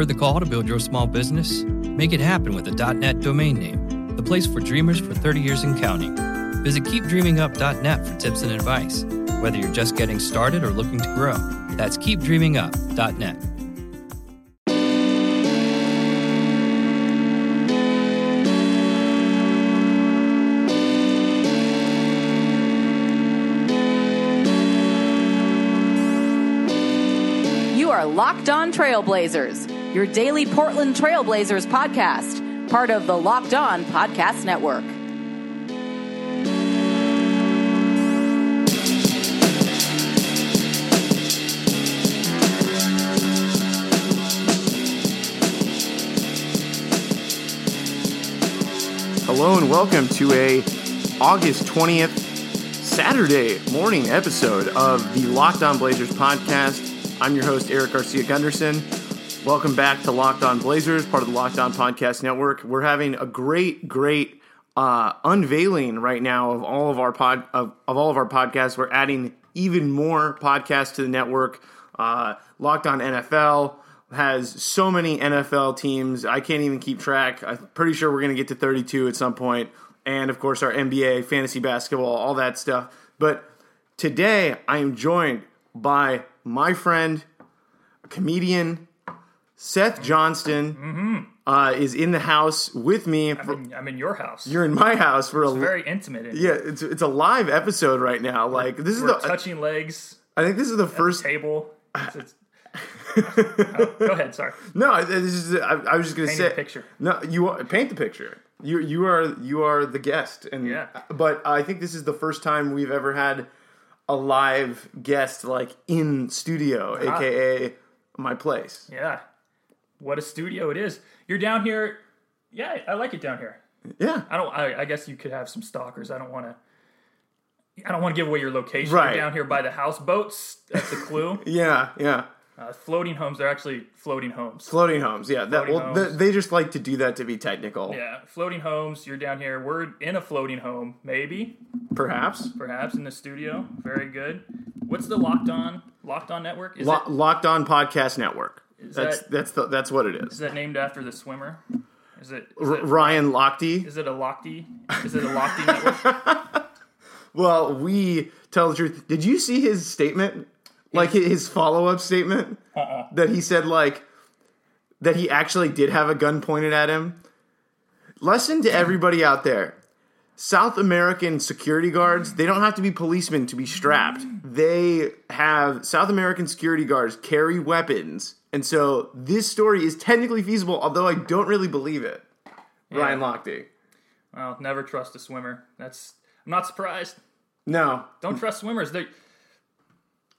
Heard the call to build your small business? Make it happen with a .net domain name, the place for dreamers for 30 years and counting. Visit keepdreamingup.net for tips and advice, whether you're just getting started or looking to grow. That's keepdreamingup.net. You are Locked On Trailblazers, your daily Portland Trailblazers podcast, part of the Locked On Podcast Network. Hello and welcome to a August 20th Saturday morning episode of the Locked On Blazers podcast. I'm your host Erik Garcia Gundersen. Welcome back to Locked On Blazers, part of the Locked On Podcast Network. We're having a great, great uh, unveiling right now of all of our pod of, of all of our podcasts. We're adding even more podcasts to the network. Uh, Locked On NFL has so many NFL teams. I can't even keep track. I'm pretty sure we're going to get to 32 at some point. And of course, our NBA, fantasy basketball, all that stuff. But today, I am joined by my friend, comedian Seth Johnston, uh, is in the house with me. I'm in, I'm in your house. You're in my house for a very intimate. In yeah. It's it's a live episode right now. Like this is We're the. touching legs, I think this is the first. table. It's, it's, Oh, go ahead. Sorry. No, this is. I, I was just gonna say. the picture. No, you are, paint the picture. You you are you are the guest, and Yeah. But I think this is the first time we've ever had a live guest like in studio, Ah. aka my place. Yeah. What a studio it is. You're down here. Yeah, I like it down here. Yeah, I don't. I, I guess you could have some stalkers. I don't want to. I don't want to give away your location. Right. You're down here by the houseboats. That's the clue. yeah, yeah. uh, floating homes. They're actually floating homes. Floating homes. Yeah, that well, homes. they just like to do that to be technical. Yeah, floating homes. You're down here. We're in a floating home, maybe, Perhaps perhaps in the studio. Very good. What's the locked on locked on network? Is Lo- it Locked On Podcast Network. That's that- that's the, that's what it is. is that named after the swimmer? Is it is, R- it, Ryan Lochte. is it a Lochte? Is it a Lochte network? Well, we tell the truth. Did you see his statement? Like his follow up statement Uh-uh. that he said like that he actually did have a gun pointed at him. Lesson to everybody out there. South American security guards, they don't have to be policemen to be strapped. They have South American security guards carry weapons. And so this story is technically feasible, although I don't really believe it. Ryan Lochte. Well, never trust a swimmer. That's I'm not surprised. No, Don't trust swimmers. They're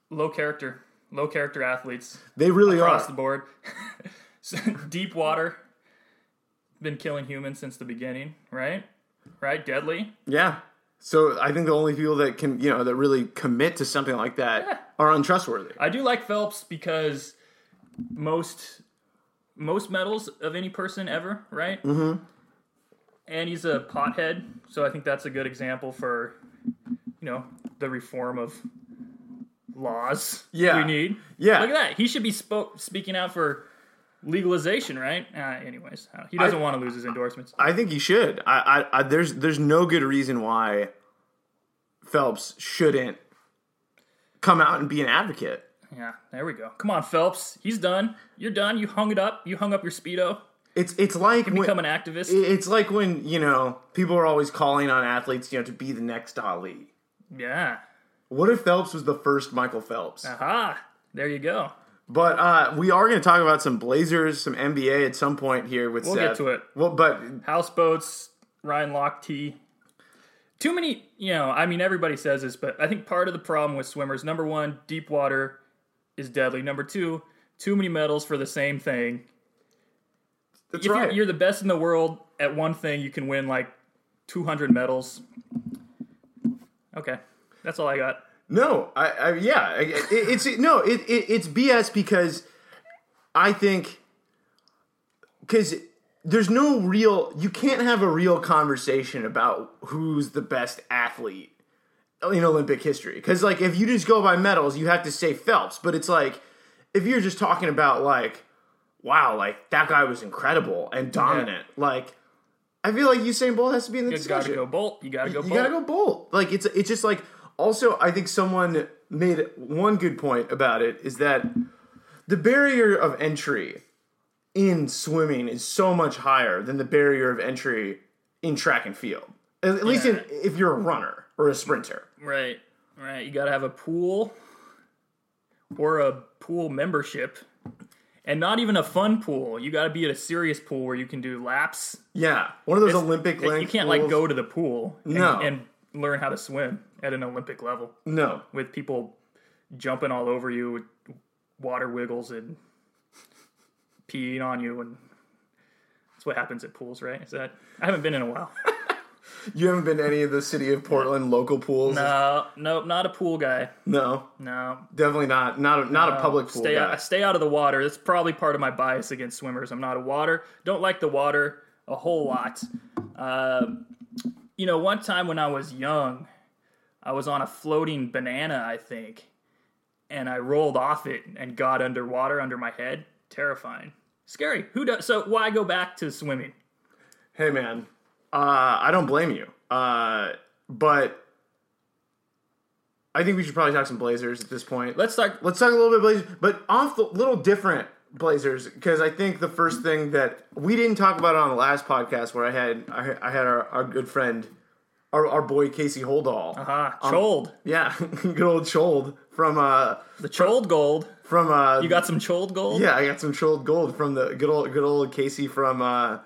low character, low character athletes they really across are. the board. Deep water, been killing humans since the beginning, right? Right, deadly. Yeah. So I think the only people that can, you know, that really commit to something like that are untrustworthy. I do like Phelps because most most medals of any person ever, right? Mm-hmm. And he's a pothead, so I think that's a good example for you know the reform of laws Yeah. we need. Yeah. look at that. He should be spoke, speaking out for legalization, right? Uh, anyways, uh, he doesn't want to lose his endorsements. I think he should. I, I, I there's there's no good reason why Phelps shouldn't come out and be an advocate. Yeah, there we go. Come on, Phelps. He's done. You're done. You hung it up. You hung up your speedo. It's it's like when, You Become an activist. it's like when you know people are always calling on athletes, you know, to be the next Ali. yeah. What if Phelps was the first Michael Phelps? Aha. There you go. But uh, we are going to talk about some Blazers, some NBA at some point here with We'll Seth. get to it. Well, but houseboats, Ryan Lochte. Too many, you know, I mean, everybody says this, but I think part of the problem with swimmers, number one, deep water is deadly. Number two, too many medals for the same thing. that's if right. you're, you're the best in the world at one thing, you can win like 200 medals. Okay, that's all I got. No, I, I yeah, it, it's no, it, it it's BS because I think because there's no real you can't have a real conversation about who's the best athlete in Olympic history because like if you just go by medals, you have to say Phelps, but it's like if you're just talking about like wow, like that guy was incredible and dominant. Like, I feel like Usain Bolt has to be in the You gotta go Bolt. You gotta go bolt. you Bolt. gotta go Bolt. Like it's it's just like also I think someone made one good point about it is that the barrier of entry in swimming is so much higher than the barrier of entry in track and field. At, least in, if you're a runner or a sprinter. Right, right. You got to have a pool or a pool membership, and not even a fun pool. You got to be at a serious pool where you can do laps. Yeah, one of those Olympic You length. can't like go to the pool and, No. and learn how to swim at an Olympic level No, with people jumping all over you with water wiggles and peeing on you and. That's what happens at pools, right? Is that I haven't been in a while. you haven't been to any of the city of Portland local pools. No, nope, not a pool guy. No, No, definitely not. Not a, not a public pool stay guy. out, stay out of the water. That's probably part of my bias against swimmers. I'm not a water. Don't like the water a whole lot. Um, you know, one time when I was young, I was on a floating banana, I think, and I rolled off it and got underwater under my head. Terrifying, scary. Who does? So why go back to swimming? Hey man, uh, I don't blame you. Uh, but I think we should probably talk some Blazers at this point. Let's talk. Let's talk a little bit Blazers, but off the little different Blazers because I think the first thing that we didn't talk about on the last podcast where I had I, I had our, our good friend, our, our boy Casey Holdahl. Ah, Um, Chold. Yeah, good old Chold from uh The Chold gold. from uh You got some Chold gold? yeah I got some Chold gold from the good old good old Casey from uh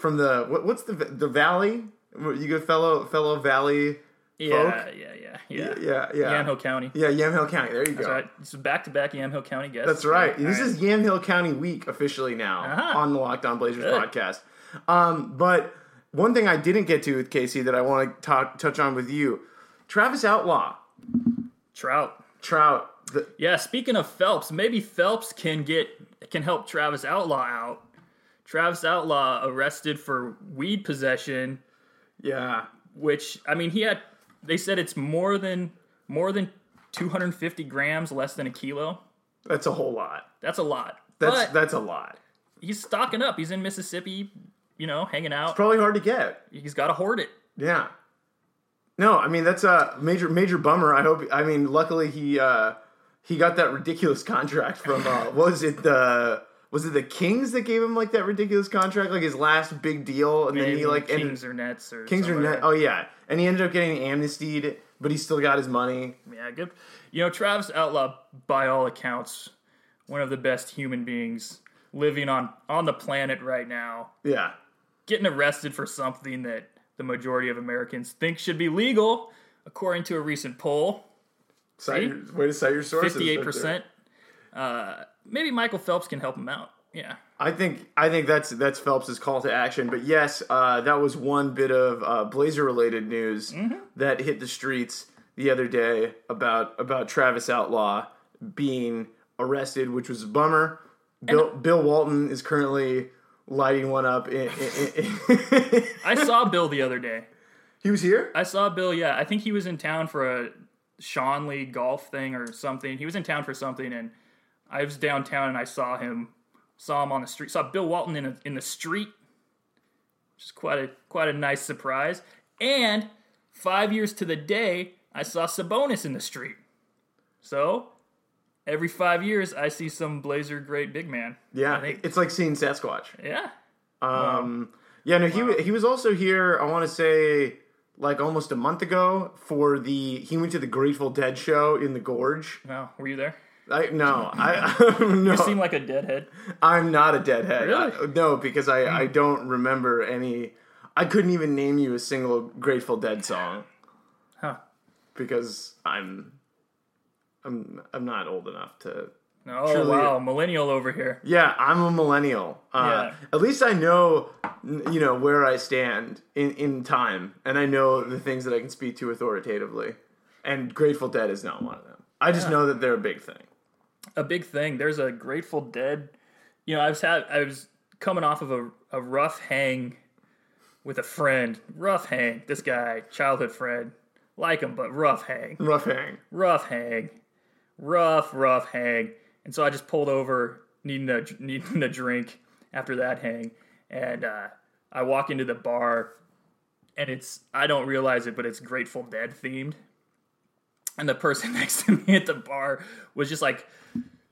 from the what, what's the the Valley you good fellow fellow Valley yeah, folk? yeah, yeah, yeah. yeah yeah Yamhill County. yeah Yamhill County there you go. That's go right. Is back to back Yamhill County guests. That's right. All This right. is Yamhill County week officially now Uh-huh. on the Locked On Blazers Good. podcast. Um, but one thing I didn't get to with Casey that I want to talk, touch on with you, Travis Outlaw, Trout. Trout. The, Yeah, speaking of Phelps, maybe Phelps can get can help Travis Outlaw out. Travis Outlaw arrested for weed possession, yeah, which I mean he had they said it's more than more than 250 grams, less than a kilo. that's a whole lot. That's a lot. That's but that's a lot. he's stocking up. He's in Mississippi, you know, hanging out. It's Probably hard to get. He's got to hoard it. Yeah. No, I mean that's a major major bummer. I hope. I mean, luckily he uh, he got that ridiculous contract from uh, what was it the was it the Kings that gave him like that ridiculous contract, like his last big deal, and then he like Kings or Nets or Kings somewhere. net. Oh yeah, and he ended up getting amnestied, but he still got his money. Yeah, good. You know, Travis Outlaw, by all accounts, one of the best human beings living on on the planet right now. Yeah, Getting arrested for something that the majority of Americans think should be legal, according to a recent poll, cite your, way to cite your sources. fifty-eight percent. Uh, maybe Michael Phelps can help him out. Yeah, I think I think that's that's Phelps's call to action. But yes, uh, that was one bit of uh, Blazer related news Mm-hmm. that hit the streets the other day about about Travis Outlaw being arrested, which was a bummer. Bill Bill Walton is currently lighting one up. In, in, in- I saw Bill the other day. he was here. I saw Bill. Yeah, I think he was in town for a Sean Lee golf thing or something. He was in town for something, and I was downtown and I saw him. Saw him on the street. Saw Bill Walton in a, in the street, which is quite a quite a nice surprise. And five years to the day, I saw Sabonis in the street. So every five years, I see some Blazer great big man. Yeah, it's like seeing Sasquatch. Yeah, Um, yeah, no, he he was also here. I want to say like almost a month ago for the he went to the Grateful Dead show in the Gorge. wow, were you there? I no, I no, You seem like a deadhead. I'm not a deadhead. Really? I- no, because I I don't remember any. I couldn't even name you a single Grateful Dead song Huh. because I'm I'm I'm not old enough to. Oh Truly- wow, millennial over here. Yeah, I'm a millennial. Uh, Yeah. At least I know, you know, where I stand in, in time, and I know the things that I can speak to authoritatively. And Grateful Dead is not one of them. I just know that they're a big thing. A big thing. There's a Grateful Dead. You know, I was had I was coming off of a, a rough hang with a friend. Rough hang. This guy, childhood friend, like him, but rough hang. Rough hang. Rough hang. Rough, rough hang. And so I just pulled over needing a needing a drink after that hang, and uh, I walk into the bar, and it's I don't realize it, but it's Grateful Dead themed, and the person next to me at the bar was just like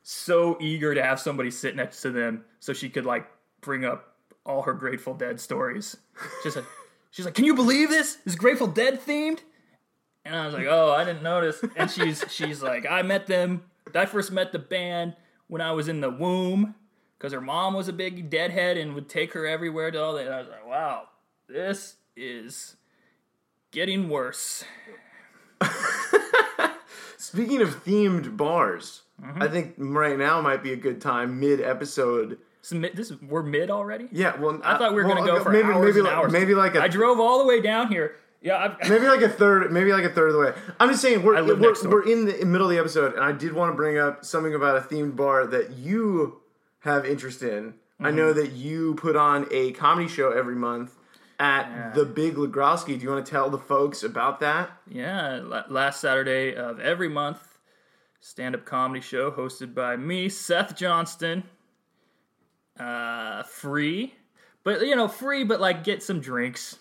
so eager to have somebody sit next to them so she could like bring up all her Grateful Dead stories. Just like, she's like, "Can you believe this? Is Grateful Dead themed?" And I was like, "Oh, I didn't notice." And she's she's like, "I met them. I first met the band when I was in the womb because her mom was a big deadhead and would take her everywhere to all that." And I was like, "Wow, this is getting worse." Speaking of themed bars, Mm-hmm. I think right now might be a good time mid episode. So mi- this is, we're mid already. Yeah, well, I thought we were well, gonna go for maybe hours maybe and like, hours. maybe like a I drove all the way down here. Yeah, I, maybe like a third, maybe like a third of the way. I'm just saying we're we're, we're in the middle of the episode, and I did want to bring up something about a themed bar that you have interest in. I know Mm-hmm. that you put on a comedy show every month at the Big Legrowski. Do you want to tell the folks about that? Yeah, last Saturday of every month, stand up comedy show hosted by me, Seth Johnston. Uh, free, but you know, free, but like get some drinks.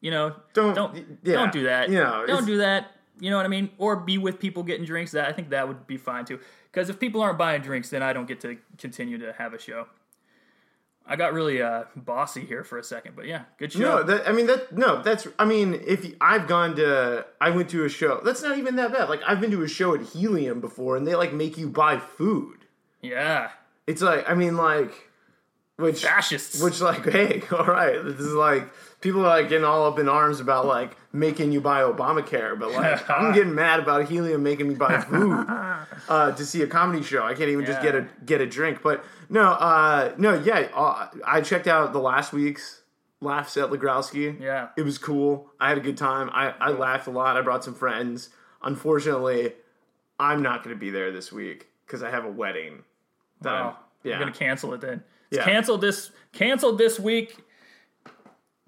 You know, Don't- don't yeah, don't do that. you know, don't do that. You know what I mean? Or be with people getting drinks. That I think that would be fine too. Because if people aren't buying drinks, then I don't get to continue to have a show. I got really uh, bossy here for a second, but yeah, good show. No, that I mean that no, that's I mean if you- I've gone to I went to a show. That's not even that bad. Like I've been to a show at Helium before and they like make you buy food. yeah, It's like I mean like which fascists. which like hey, all right, this is like people are like getting all up in arms about like making you buy Obamacare, but like I'm getting mad about Helium making me buy food uh, to see a comedy show. I can't even just get a get a drink. But no, uh, no, yeah, uh, I checked out the last week's laughs at Legrowski. Yeah. it was cool. I had a good time. I, I laughed a lot. I brought some friends. Unfortunately, I'm not going to be there this week because I have a wedding. that I'm- yeah. I'm gonna cancel it then. It's Yeah. canceled this canceled this week.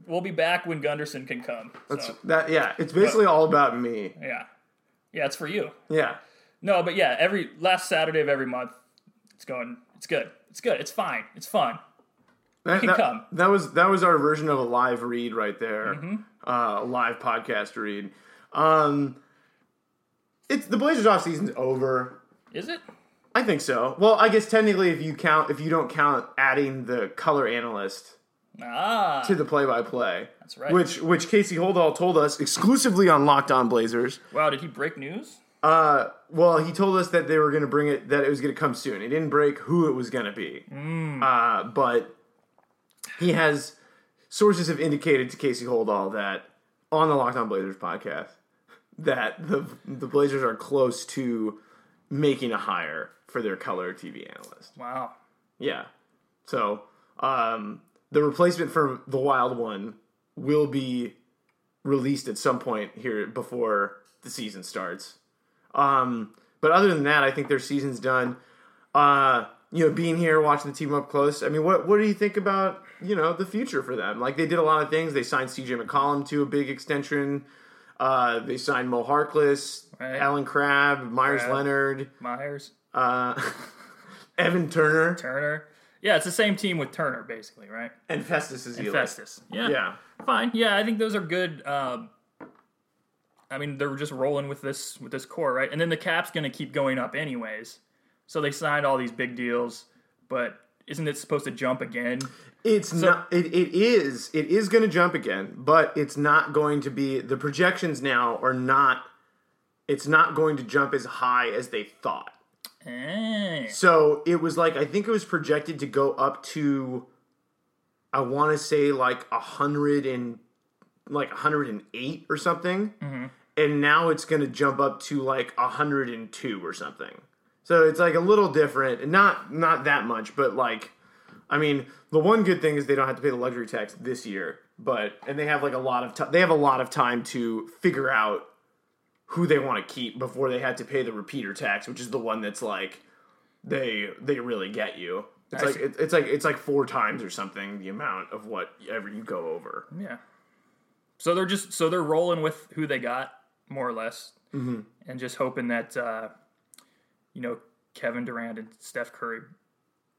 We'll be back when Gundersen can come. That's So, that. Yeah, it's basically all about me. yeah. Yeah, it's for you. Yeah. No, but yeah, every last Saturday of every month, it's going it's good. It's good. It's fine. It's fun. That, can that- come. that was that was our version of a live read right there, Mm-hmm. uh, a live podcast read. Um, it's the Blazers off season's over. Is it? I think so. Well, I guess technically, if you count, if you don't count adding the color analyst Ah, to the play-by-play, that's right. which which Casey Holdahl told us exclusively on Locked On Blazers. wow, did he break news? Uh, well, he told us that they were going to bring it, that it was going to come soon. He didn't break who it was going to be. Uh, but he has sources have indicated to Casey Holdahl that on the Locked On Blazers podcast that the the Blazers are close to making a hire for their color TV analyst. Wow. Yeah. So um, the replacement for the Wild One will be released at some point here before the season starts. Um, but other than that, I think their season's done. Uh, you know, being here, watching the team up close. I mean, what what do you think about you know the future for them? Like they did a lot of things. They signed C.J. McCollum to a big extension. Uh, they signed Mo Harkless, Right. Allen Crabbe, Meyers Crabbe. Leonard, Meyers, uh, Evan Turner, Turner. Yeah, it's the same team with Turner, basically, right? and Festus is And Festus. Yeah. Yeah. Fine. Yeah, I think those are good. Um, I mean, they're just rolling with this with this core, right? And then the cap's going to keep going up anyways. So they signed all these big deals, but isn't it supposed to jump again? It's not. It, it is. It is going to jump again, but it's not going to be. The projections now are not. It's not going to jump as high as they thought. So it was like I think it was projected to go up to. I want to say like a hundred and like hundred and eight or something, mm-hmm. and now it's going to jump up to like a hundred and two or something. So it's like a little different, not not that much, but like, I mean, the one good thing is they don't have to pay the luxury tax this year, but and they have like a lot of time. They have a lot of time to figure out who they want to keep before they have to pay the repeater tax, which is the one that's like they they really get you. It's I like it, it's like it's like four times or something the amount of whatever you go over. Yeah. So they're just so they're rolling with who they got more or less, mm-hmm. and just hoping that uh, you know Kevin Durant and Steph Curry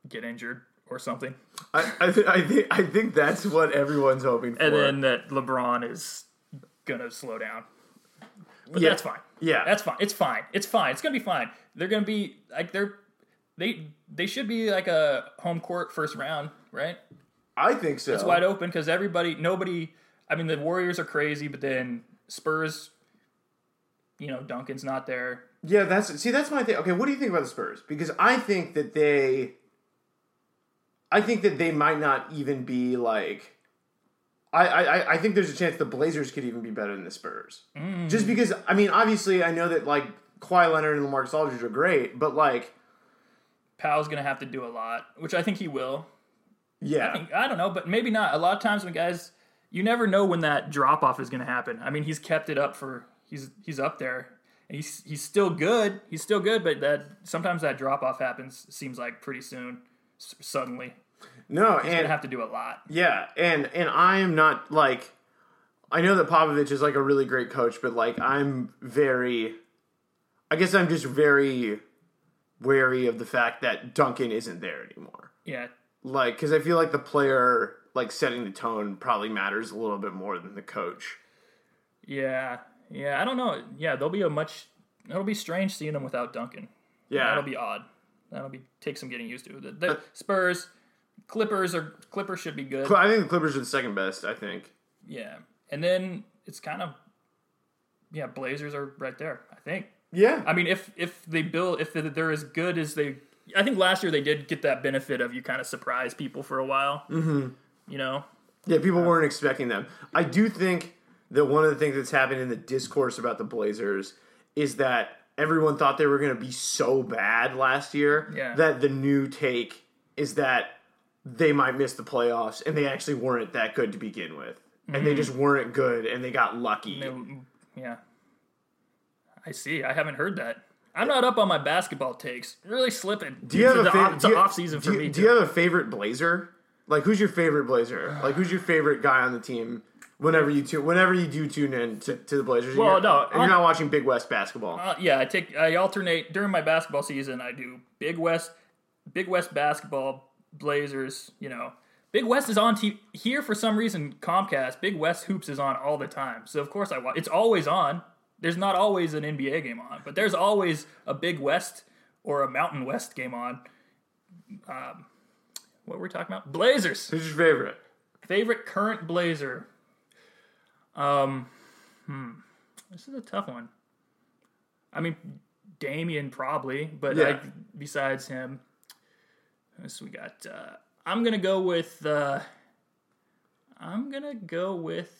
get injured or something, I I, th- I think I think that's what everyone's hoping for. and then that LeBron is gonna slow down. But Yeah. that's fine. Yeah. that's fine. It's fine. It's fine. It's gonna be fine. They're gonna be like they're they they should be like a home court first round, right? I think so. It's wide open because everybody, nobody. I mean, the Warriors are crazy, but then Spurs. You know, Duncan's not there. Yeah, that's see, that's my thing. Okay, what do you think about the Spurs? Because I think that they, I think that they might not even be like. I, I, I think there's a chance the Blazers could even be better than the Spurs. Mm. Just because, I mean, obviously, I know that like Kawhi Leonard and Lamarcus Aldridge are great, but like, Pau's gonna have to do a lot, which I think he will. yeah, I, think, I don't know, but maybe not. A lot of times when guys, you never know when that drop off is gonna happen. I mean, he's kept it up for he's he's up there. And he's he's still good. He's still good, but that sometimes that drop off happens. Seems like pretty soon, s- suddenly. No, He's and gonna have to do a lot. Yeah, and and I am not like I know that Popovich is like a really great coach, but like I'm very I guess I'm just very wary of the fact that Duncan isn't there anymore. Yeah, Like cuz I feel like the player like setting the tone probably matters a little bit more than the coach. Yeah, yeah. I don't know. Yeah, there'll be a much. It'll be strange seeing them without Duncan. Yeah. That'll be odd. That'll be take some getting used to. The, the uh, Spurs, Clippers are Clippers should be good. I think the Clippers are the second best, I think. Yeah, and then it's kind of yeah. Blazers are right there. I think. Yeah. I mean, if if they build, if they're as good as they, I think last year they did get that benefit of you kind of surprise people for a while. Mm-hmm. You know, Yeah, people weren't expecting them. I do think that one of the things that's happened in the discourse about the Blazers is that everyone thought they were going to be so bad last year Yeah. that the new take is that they might miss the playoffs and they actually weren't that good to begin with. And they just weren't good and they got lucky. They- yeah. I see. I haven't heard that. I'm not up on my basketball takes. Really slipping. do you have it's a the Off, you, off season for do you, me. Do too. you have a favorite Blazer? Like, who's your favorite Blazer? Like, who's your favorite guy on the team? Whenever you tune, whenever you do tune in to, to the Blazers, Well, you're, no, and you're not watching Big West basketball. Uh, yeah, I take I alternate during my basketball season. I do Big West, Big West basketball, Blazers. You know, Big West is on t- here for some reason. Comcast, Big West hoops is on all the time. So of course I watch. It's always on. There's not always an NBA game on, but there's always a Big West or a Mountain West game on. Um, what were we talking about? Blazers. Who's your favorite? Favorite current Blazer. Um, hmm. This is a tough one. I mean, Damian probably, but Yeah. like besides him, this we got. Uh, I'm gonna go with. Uh, I'm gonna go with.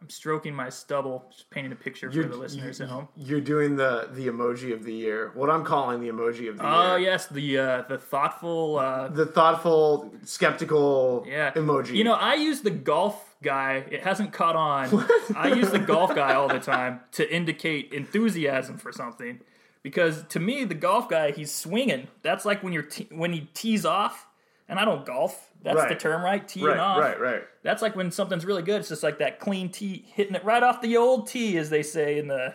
I'm stroking my stubble, just painting a picture for You're- the listeners at home. You're doing the the emoji of the year. What I'm calling the emoji of the year. Oh yes, the uh, the thoughtful. Uh, The thoughtful, skeptical Yeah. emoji. You know, I use the golf guy. It hasn't caught on. I use the golf guy all the time to indicate enthusiasm for something. Because to me, the golf guy, he's swinging. That's like when you're te- when he tees off. And I don't golf. That's the term, right? Teeing right, off. right, right. That's like when something's really good. It's just like that clean tee, hitting it right off the old tee, as they say in the.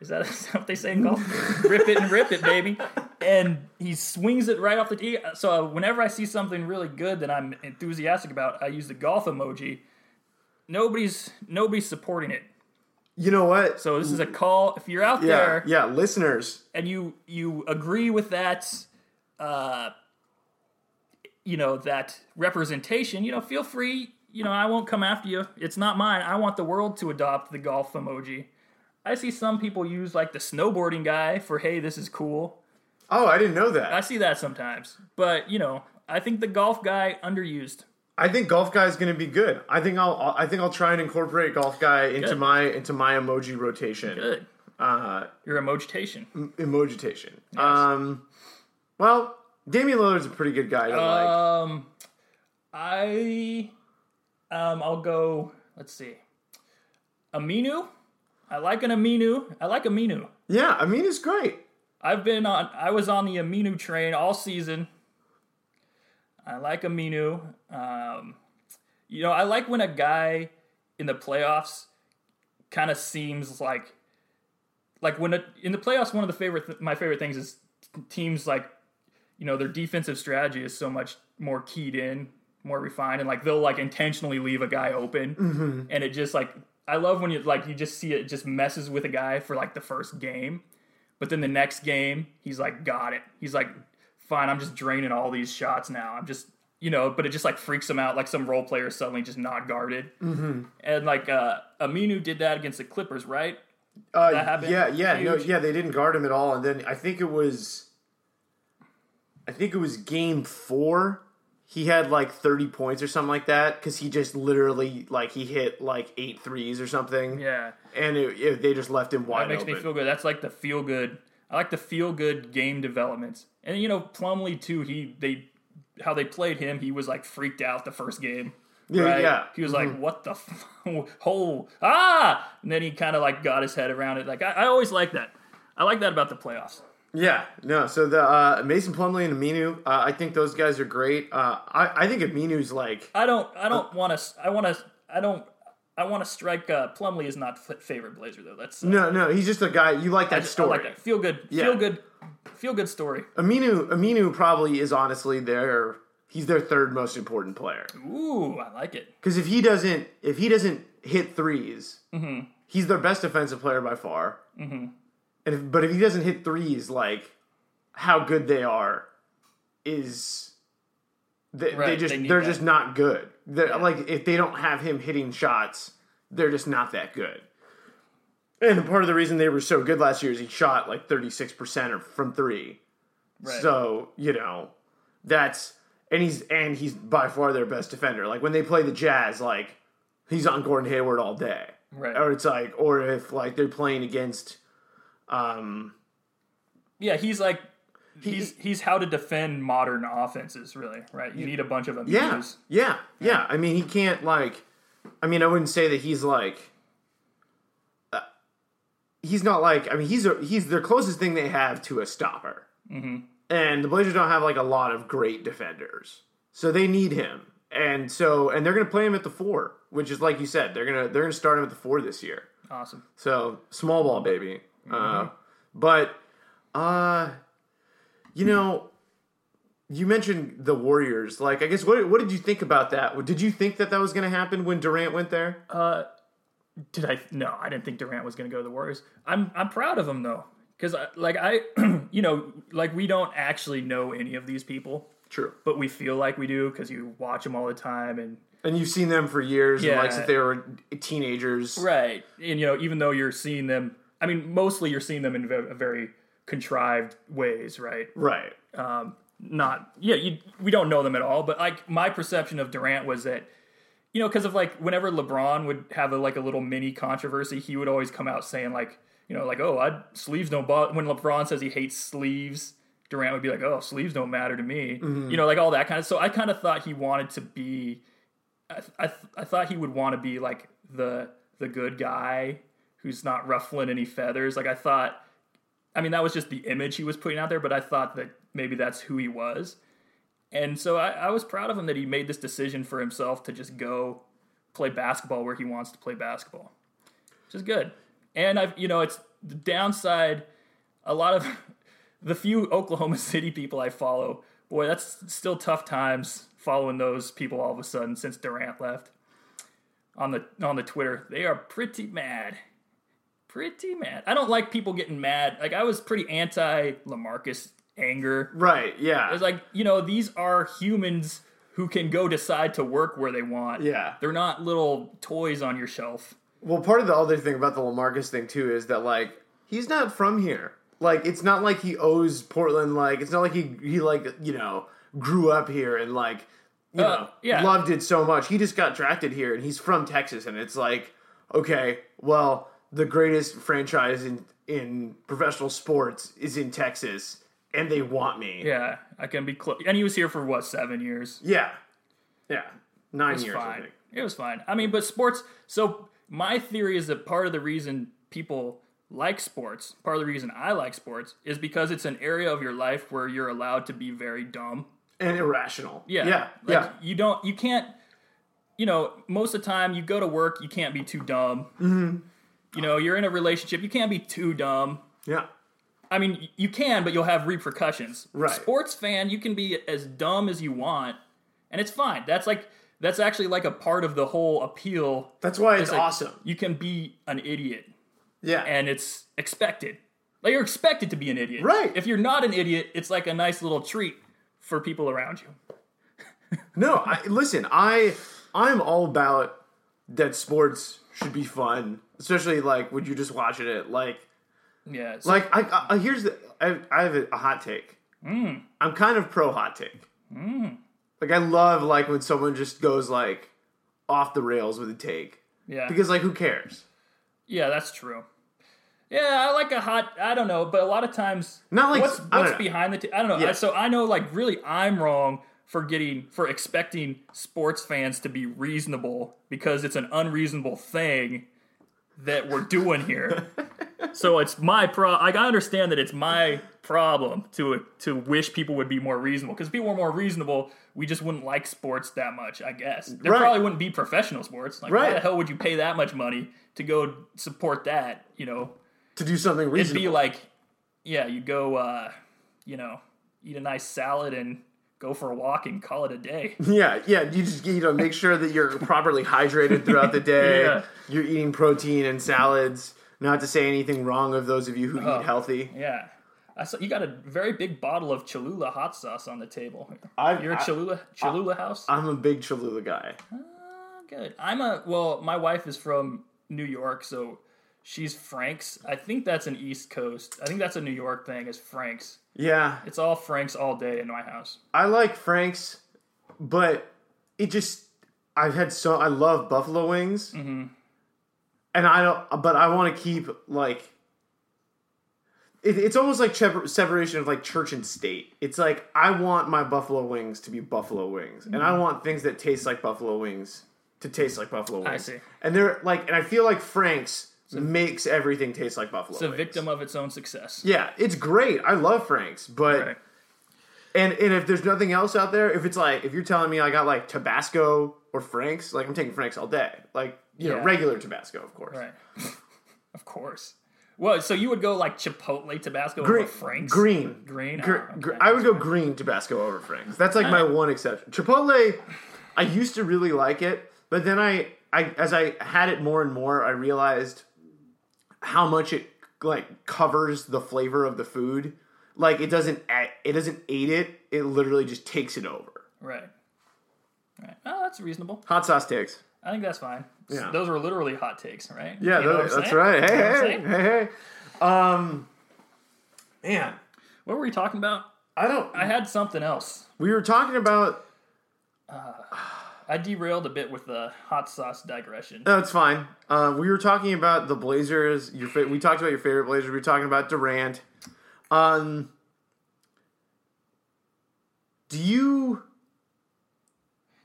Is that, is that what they say in golf? rip it and rip it, baby. And he swings it right off the tee. So uh, whenever I see something really good that I'm enthusiastic about, I use the golf emoji. Nobody's nobody's supporting it. You know what? So this is a call. If you're out yeah, there yeah, listeners. and you you agree with that uh you know that representation you know feel free you know i won't come after you it's not mine i want the world to adopt the golf emoji i see some people use like the snowboarding guy for hey this is cool Oh, I didn't know that. i see that sometimes but you know i think the golf guy underused I think golf guy is going to be good. I think I'll I think I'll try and incorporate golf guy into Good. my into my emoji rotation. good Uh, your emojitation emojitation. Um, well, Damian Lillard's a pretty good guy to like. um i um i'll go let's see aminu i like an aminu i like aminu Yeah, I mean great. I've been on. I was on the Aminu train all season. I like Aminu. Um, you know, I like when a guy in the playoffs kind of seems like, like when a, in the playoffs. One of the favorite, th- my favorite things is teams like you know their defensive strategy is so much more keyed in, more refined, and like they'll like intentionally leave a guy open, and it just like I love when you like you just see it just messes with a guy for like the first game, but then the next game he's like got it. He's like fine, I'm just draining all these shots now. I'm just you know, but it just like freaks him out. Like some role player is suddenly just not guarded, mm-hmm. and like uh Aminu did that against the Clippers, right? Uh, That happened? Yeah, yeah, no, yeah. They didn't guard him at all, and then I think it was, I think it was game four. He had like thirty points or something like that because he just literally like he hit like eight threes or something, Yeah. and it, it- they just left him wide That makes open. me feel good. That's like the feel good. I like the feel good game developments. And you know, Plumlee too. He they how they played him. He was like freaked out the first game. Yeah, right? yeah. Mm-hmm. He was like, "What the f- whole ah?" And then he kind of like got his head around it. Like I, I always like that. I like that about the playoffs. Yeah, no. So the uh, Mason Plumlee and Aminu, uh, I think those guys are great. Uh, I I think Aminu's like I don't. I don't want to. I want to. I don't. I want to strike. Uh, Plumlee is not f- favorite Blazer though. That's uh, no, no. He's just a guy. You like that just- story. I like that. Feel good. Yeah. Feel good. Feel good story. Aminu Aminu probably is honestly their he's their third most important player. Ooh, I like it. Because if he doesn't if he doesn't hit 3s Mm-hmm. he's their best defensive player by far. Mm-hmm. And if, but if he doesn't hit threes, like how good they are is they, Right, just they need they are just not good. They're, Like if they don't have him hitting shots, they're just not that good. And part of the reason they were so good last year is he shot like thirty six percent or from three. Right. So you know, that's and he's and he's by far their best defender. Like when they play the Jazz, like he's on Gordon Hayward all day. Right. Or it's like, or if like they're playing against, um, Yeah, he's like he's he's how to defend modern offenses, really, right? You need a bunch of them. yeah, yeah, yeah. I mean, he can't like. I mean, I wouldn't say that he's like. uh, He's not like I mean he's a, he's their closest thing they have to a stopper, mm-hmm. and the Blazers don't have like a lot of great defenders, so they need him, and so and they're gonna play him at the four, which is like you said they're gonna they're gonna start him at the four this year. Awesome. So small ball, baby. Uh, but uh, you know, you mentioned the Warriors. Like, I guess what what did you think about that? Did you think that that was going to happen when Durant went there? Uh, Did I? No, I didn't think Durant was going to go to the Warriors. I'm I'm proud of him though, because like I, you know, like we don't actually know any of these people, True. but we feel like we do because you watch them all the time and And you've seen them for years. and, Yeah. like since they were teenagers. right. And you know, even though you're seeing them, I mean, mostly you're seeing them in a very contrived ways, right? Right. Um, not yeah you, we don't know them at all but like my perception of durant was that you know because of like whenever lebron would have a, like a little mini controversy he would always come out saying like you know like oh i sleeves don't bother when lebron says he hates sleeves durant would be like oh sleeves don't matter to me mm-hmm. you know like all that kind of so i kind of thought he wanted to be I, I, I thought he would want to be like the the good guy who's not ruffling any feathers like i thought I mean, that was just the image he was putting out there, but I thought that maybe that's who he was. And so I, I was proud of him that he made this decision for himself to just go play basketball where he wants to play basketball, which is good. And I've, you know, it's the downside. A lot of the few Oklahoma City people I follow, boy, that's still tough times following those people all of a sudden since Durant left on the on the Twitter. They are pretty mad pretty mad. I don't like people getting mad. Like I was pretty anti Lamarcus anger. Right. Yeah. It's like you know these are humans who can go decide to work where they want. Yeah. they're not little toys on your shelf. Well, part of the other thing about the Lamarcus thing too is that like he's not from here. Like it's not like he owes Portland. Like it's not like he he like you know grew up here and like you Uh, know yeah. loved it so much. He just got drafted here and he's from Texas and it's like okay, well the greatest franchise in in professional sports is in Texas and they want me. Yeah, I can be close. And he was here for what seven years. Yeah. Yeah. Nine It was years. Fine. It was fine. I mean, but sports. So my theory is that part of the reason people like sports, part of the reason I like sports, is because it's an area of your life where you're allowed to be very dumb. And irrational. Yeah. Yeah. Like, yeah. You don't, you can't, you know, most of the time you go to work, you can't be too dumb. Mm-hmm. You know, you're in a relationship, you can't be too dumb. Yeah. I mean, you can, but you'll have repercussions. Right. Sports fan, you can be as dumb as you want, and it's fine. That's like that's actually like a part of the whole appeal. That's why it's like, awesome. You can be an idiot, Yeah. and it's expected. Like you're expected to be an idiot. Right. If you're not an idiot, it's like a nice little treat for people around you. No, I, listen, I I'm all about that sports should be fun, especially like when you're just watching it. Like, Yeah. so- like I, I here's the I, I have a, a hot take. Mm. I'm kind of pro hot take. Like I love like when someone just goes like off the rails with a take yeah. because like who cares? Yeah, that's true. Yeah, I like a hot. I don't know, but a lot of times, Not like- what's what's behind the. T- I don't know. Yeah. I- So I know, like, really, I'm wrong for getting for expecting sports fans to be reasonable because it's an unreasonable thing that we're doing here. so it's my pro. Like, I understand that it's my problem to to wish people would be more reasonable because if people were more reasonable, we just wouldn't like sports that much. I guess there Right. probably wouldn't be professional sports. Like, why Right. the hell would you pay that much money to go support that? You know, To do something it'd reasonable. be like, yeah, you go, uh, you know, eat a nice salad and go for a walk and call it a day. Yeah, yeah. You just you know make sure that you're properly hydrated throughout the day. Yeah. You're eating protein and salads. Not to say anything wrong of those of you who Oh. eat healthy. Yeah. I saw you got a very big bottle of Cholula hot sauce on the table. I've- You're a Cholula Cholula house. I'm a big Cholula guy. Ah, good. I'm a well. My wife is from New York, so she's Frank's. I think that's an East Coast. I think that's a New York thing. Is Frank's? Yeah, It's all Frank's all day in my house. I like Frank's, but it just I've had so I love buffalo wings, Mm-hmm. and I don't. But I want to keep like. It, it's almost like separation of like church and state. It's like I want my buffalo wings to be buffalo wings, and I want things that taste like buffalo wings to taste like buffalo wings. Mm-hmm. I see. And they're like, and I feel like Frank's makes everything taste like buffalo. It's a wings. victim of its own success. Yeah, it's great. I love Frank's, but Right. and and if there's nothing else out there, if it's like if you're telling me I got like Tabasco or Frank's, like I'm taking Frank's all day. Like you know, regular Tabasco, of course. Right. of course. Well, so you would go like Chipotle Tabasco Green, over Frank's? green, Green? Gr- Oh, okay. I would go green Tabasco over Frank's. That's like my uh, one exception. Chipotle, I used to really like it, but then I, I as I had it more and more, I realized how much it like covers the flavor of the food. Like it doesn't, it doesn't aid it. It literally just takes it over. Right. Right. Oh, that's reasonable. Hot sauce takes. I think that's fine. Yeah. Those are literally hot takes, right? Yeah, You know that's right. You Hey, know hey, hey, hey. Um, man, What were we talking about? I don't. I had something else. we were talking about. I derailed a bit with the hot sauce digression. No, it's fine. Uh, we were talking about the Blazers. Your fa- we talked about your favorite Blazers. We were talking about Durant. Um, do you?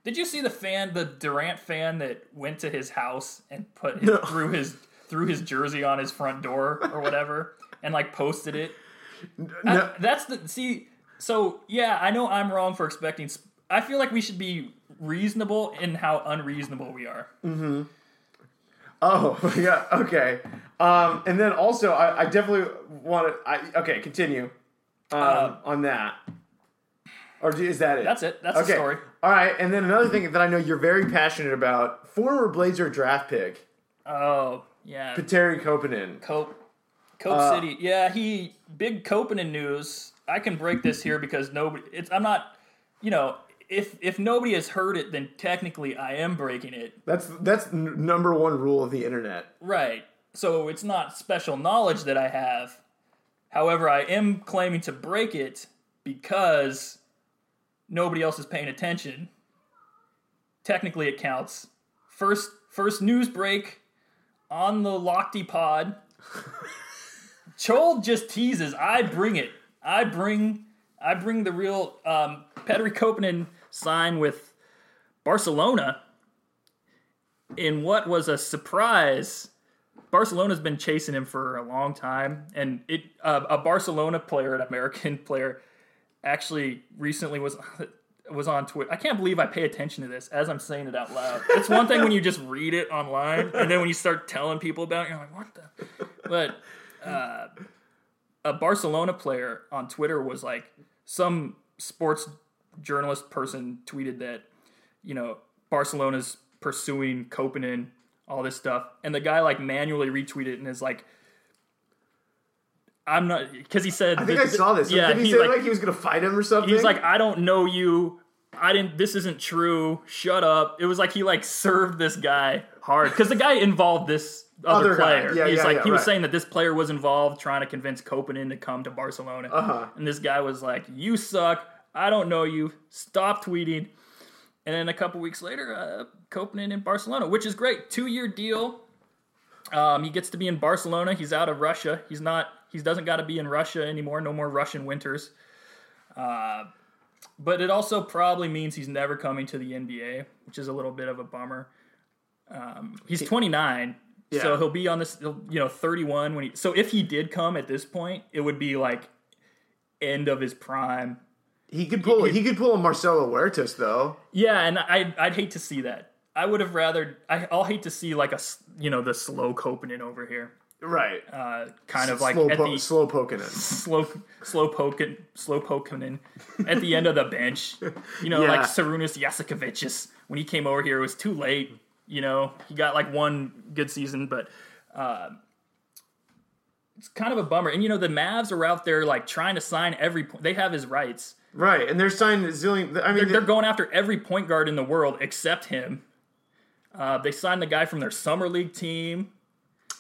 Did you see the fan, the Durant fan that went to his house and put No. threw his threw his jersey on his front door or whatever and like posted it? I- No, that's the see. So yeah, I know I'm wrong for expecting. sp- I feel like we should be reasonable in how unreasonable we are. Mm-hmm. oh yeah. Okay. Um, and then also, I, I definitely want to. I okay. Continue. Um, on that. Or do- is that it? Uh, That's it. That's okay. the story. All right. And then another thing that I know you're very passionate about: former Blazer draft pick Oh yeah, Terry Koponen. Cope, Cope Uh, City. Yeah, he big Copenhagen news. I can break this here because nobody. It's I'm not. You know, if if nobody has heard it, then technically I am breaking it. That's that's n- number one rule of the internet. Right. So it's not special knowledge that I have. However, I am claiming to break it because nobody else is paying attention. Technically, it counts. First, first news break on the Lochte Pod. Chol just teases. I bring it. I bring. I bring the real um, Petri Koponen sign with Barcelona in what was a surprise. Barcelona's been chasing him for a long time, and it uh, a Barcelona player, an American player, actually recently was was on Twitter. I can't believe I pay attention to this as I'm saying it out loud. It's one thing when you just read it online, and then when you start telling people about it, you're like, what the? But uh, a Barcelona player on Twitter was like some sports journalist person tweeted that you know Barcelona's pursuing Koponen, all this stuff, and the guy like manually retweeted and is like. I'm not because he said. I think I saw this. Yeah, Did he, he, say like, like, he was gonna fight him or something? He's like, I don't know you. I didn't. This isn't true. Shut up. It was like he like served this guy hard because the guy involved this other, Other player. Yeah, He's yeah, like yeah, he was right. saying that this player was involved trying to convince Koponen to come to Barcelona, Uh-huh. and this guy was like, "You suck. I don't know you. Stop tweeting." And then a couple weeks later, uh, in Barcelona, which is great. Two year deal. Um, he gets to be in Barcelona. He's out of Russia. He's not. He doesn't got to be in Russia anymore. No more Russian winters. Uh, but it also probably means he's never coming to the NBA, which is a little bit of a bummer. Um, he's 29, Yeah. so he'll be on this. You know, 31 when he. So if he did come at this point, it would be like end of his prime. He could pull. He could pull a Marcelo Huertas though. Yeah, and I I'd hate to see that. I would have rather. I, I'll hate to see like a you know the slow Koponen over here, Right. uh, kind of like slow, at po- the slow poking it. slow slow poking slow poking in at the end of the bench. You know, Yeah. like Sarunas Jasikevicius when he came over here, it was too late. You know, he got like one good season, but uh, it's kind of a bummer. And you know, the Mavs are out there like trying to sign every. They have his rights. Right, and they're signing a zillion. I mean, They're going after every point guard in the world except him. Uh, they signed the guy from their summer league team.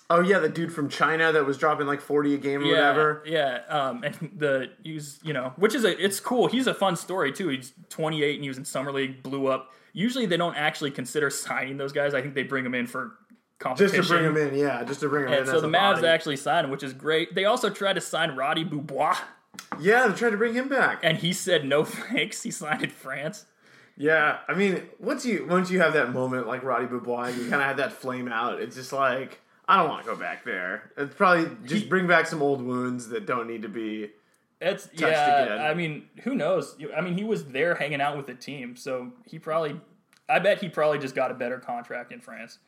oh yeah, the dude from China that was dropping like forty a game or yeah, whatever. Yeah, um, and the he's you know, which is a it's cool. He's a fun story too. He's 28 and he was in summer league, blew up. Usually they don't actually consider signing those guys. I think they bring them in for competition. Just to bring them in, yeah, just to bring him in. And so the Mavs body. actually signed him, which is great. They also tried to sign Roddy Beaubois, yeah, they tried to bring him back. and he said no thanks. He signed in France. Yeah, I mean, once you once you have that moment like Roddy Beaubois, and you kind of have that flame out. It's just like I don't want to go back there. It's probably just bring back some old wounds that don't need to be. It's yeah. again. I mean, who knows? I mean, he was there hanging out with the team, so he probably. I bet he probably just got a better contract in France.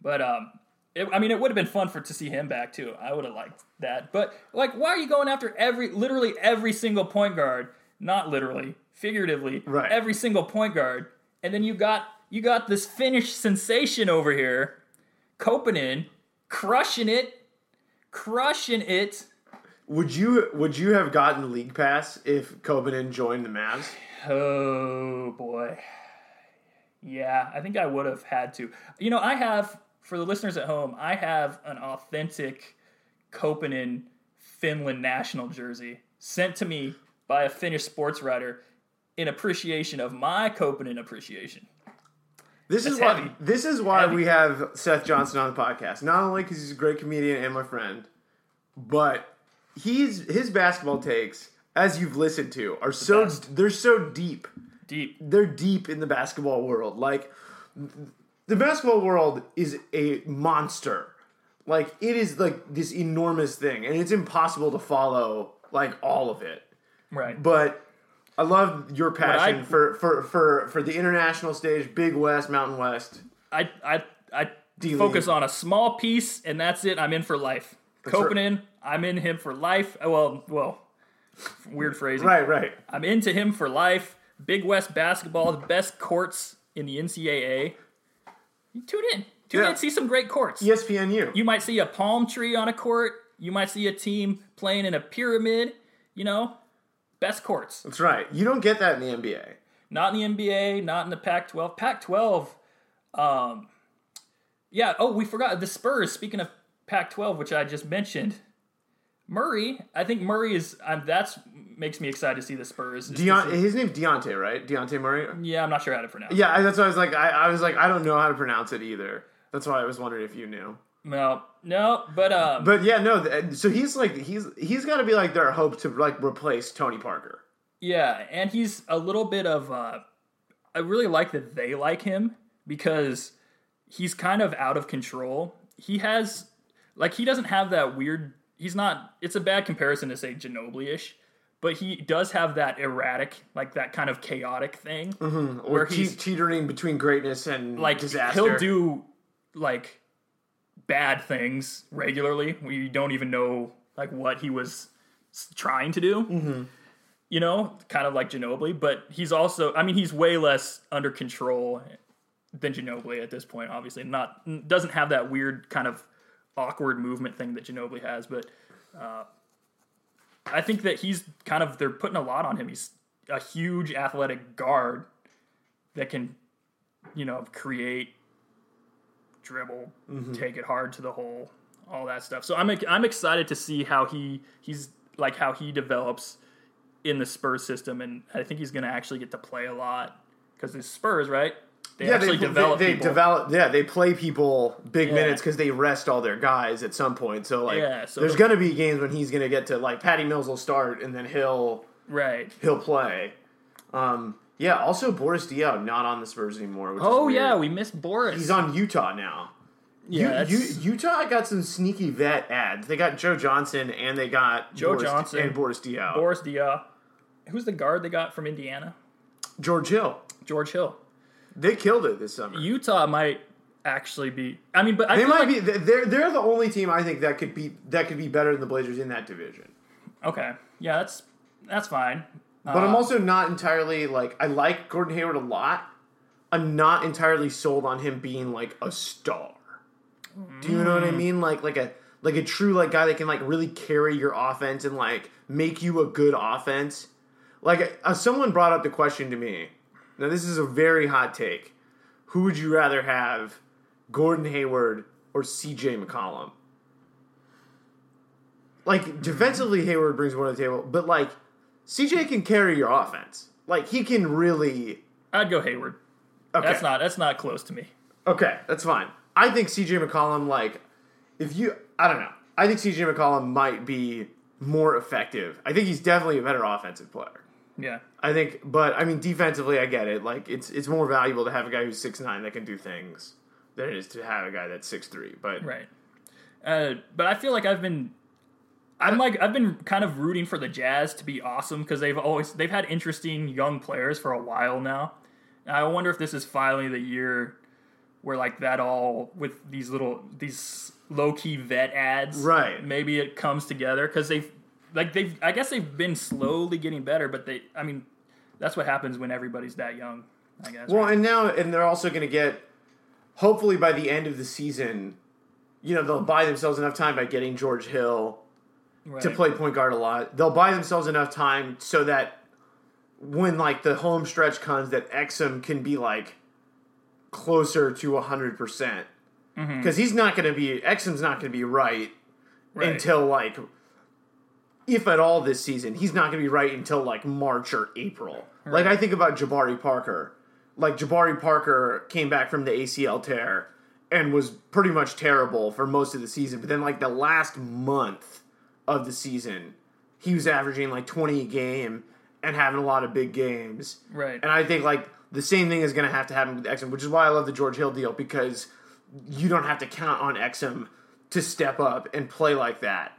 But um, it, I mean, it would have been fun for to see him back too. I would have liked that. But like, why are you going after every, literally every single point guard? Not literally, figuratively, Right. Every single point guard, and then you got you got this Finnish sensation over here, Koponen, crushing it, crushing it. Would you would you have gotten league pass if Koponen joined the Mavs? Oh boy. Yeah, I think I would have had to. You know, I have for the listeners at home, I have an authentic Koponen Finland national jersey sent to me by a Finnish sports writer in appreciation of my Koponen appreciation. This is That's why heavy. this is why Heavy. we have Seth Johnson on the podcast. Not only because he's a great comedian and my friend, but he's his basketball takes, as you've listened to, are so best. they're so deep. Deep. They're deep in the basketball world. Like the basketball world is a monster. Like it is like this enormous thing, and it's impossible to follow like all of it. Right. But I love your passion I- for, for, for, for the international stage, Big West, Mountain West. I I I D-League. focus on a small piece, and that's it. I'm in for life. right. Koponen, I'm in him for life. Oh, Well, well, weird phrasing. Right, right. I'm into him for life. Big West basketball, the best courts in the NCAA. Tune in. Tune Yeah. in, see some great courts. ESPNU. You might see a palm tree on a court. You might see a team playing in a pyramid. You know, best courts. That's right. You don't get that in the NBA. Not in the NBA, not in the Pac 12. Pac 12, um, yeah, oh, we forgot the Spurs. Speaking of Pac 12, which I just mentioned, Murray, I think Murray is, um, that's makes me excited to see the Spurs. Deon- his name's Dejounte, right? Dejounte Murray. yeah, I'm not sure how to pronounce it. Yeah, I- that's why I was like, I, I was like, I don't know how to pronounce it either. That's why I was wondering if you knew. No, no, but, um, But yeah, no. th- So he's like, he's he's got to be like their hope to like replace Tony Parker. Yeah, and he's a little bit of. Uh, I really like that they like him because he's kind of out of control. He has, like, he doesn't have that weird. He's not. It's a bad comparison to say Ginobili ish, but he does have that erratic, like that kind of chaotic thing mm-hmm. Or where te- he's teetering between greatness and like disaster. he'll do like bad things regularly where you don't even know like what he was trying to do. Mm-hmm. You know, kind of like Ginobili, but he's also. I mean, he's way less under control than Ginobili at this point. Obviously, not doesn't have that weird kind of awkward movement thing that Ginobili has, but. Uh, I think that he's kind of they're putting a lot on him. He's a huge athletic guard that can, you know, create, dribble, take it hard to the hole, all that stuff. So I'm I'm excited to see how he he's like how he develops in the Spurs system, and I think he's going to actually get to play a lot because the Spurs, right? They Yeah, actually they, develop they, they develop. Yeah, they play people big Yeah. minutes because they rest all their guys at some point. So like, Yeah, so there's the- gonna be games when he's gonna get to like Patty Mills will start and then he'll right. he'll play. Um, yeah. Also, Boris Diaw not on the Spurs anymore. Oh yeah, we missed Boris. he's on Utah now. Yeah, U- U- Utah got some sneaky vet ads. They got Joe Johnson and they got Joe Boris, Johnson. and Boris Diaw. Boris Diaw. Who's the guard they got from Indiana? George Hill. George Hill. They killed it this summer. Utah might actually be. I mean, but I they might like, be. They're they're the only team I think that could be that could be better than the Blazers in that division. Okay, yeah, that's that's fine. But I'm also not entirely like I like Gordon Hayward a lot. I'm not entirely sold on him being like a star. Do you know what I mean? Like like a like a true like guy that can like really carry your offense and like make you a good offense. Like uh, someone brought up the question to me. Now this is a very hot take. Who would you rather have, Gordon Hayward or C.J. McCollum? Like defensively, Hayward brings more to the table, but like CJ can carry your offense. Like he can really. I'd go Hayward. Okay, That's not that's not close to me. okay. That's fine. I think CJ McCollum, like, if you, I don't know. I think CJ McCollum might be more effective. I think he's definitely a better offensive player. Yeah, I think, but I mean, defensively, I get it. Like, it's it's more valuable to have a guy who's six nine that can do things than it is to have a guy that's six three. But right. Uh, but I feel like I've been. I'm like I've been kind of rooting for the Jazz to be awesome because they've always they've had interesting young players for a while now. And I wonder if this is finally the year where like that all with these little these low key vet ads, Right. Maybe it comes together because they've like they've I guess they've been slowly getting better, but they I mean that's what happens when everybody's that young. I guess. Well, right? and now, and they're also going to get, hopefully by the end of the season, you know, they'll buy themselves enough time by getting George Hill to play point guard a lot. They'll buy themselves enough time so that when like the home stretch comes, that Exum can be like closer to hundred percent mm-hmm. because he's not going to be Exum's not going to be right, Right. until like. If at all this season, he's not going to be right until like March or April. Like I think about Jabari Parker. Like Jabari Parker came back from the ACL tear and was pretty much terrible for most of the season. But then like the last month of the season, he was averaging like 20 a game and having a lot of big games. Right. And I think like the same thing is going to have to happen with Exum, which is why I love the George Hill deal because you don't have to count on Exum to step up and play like that.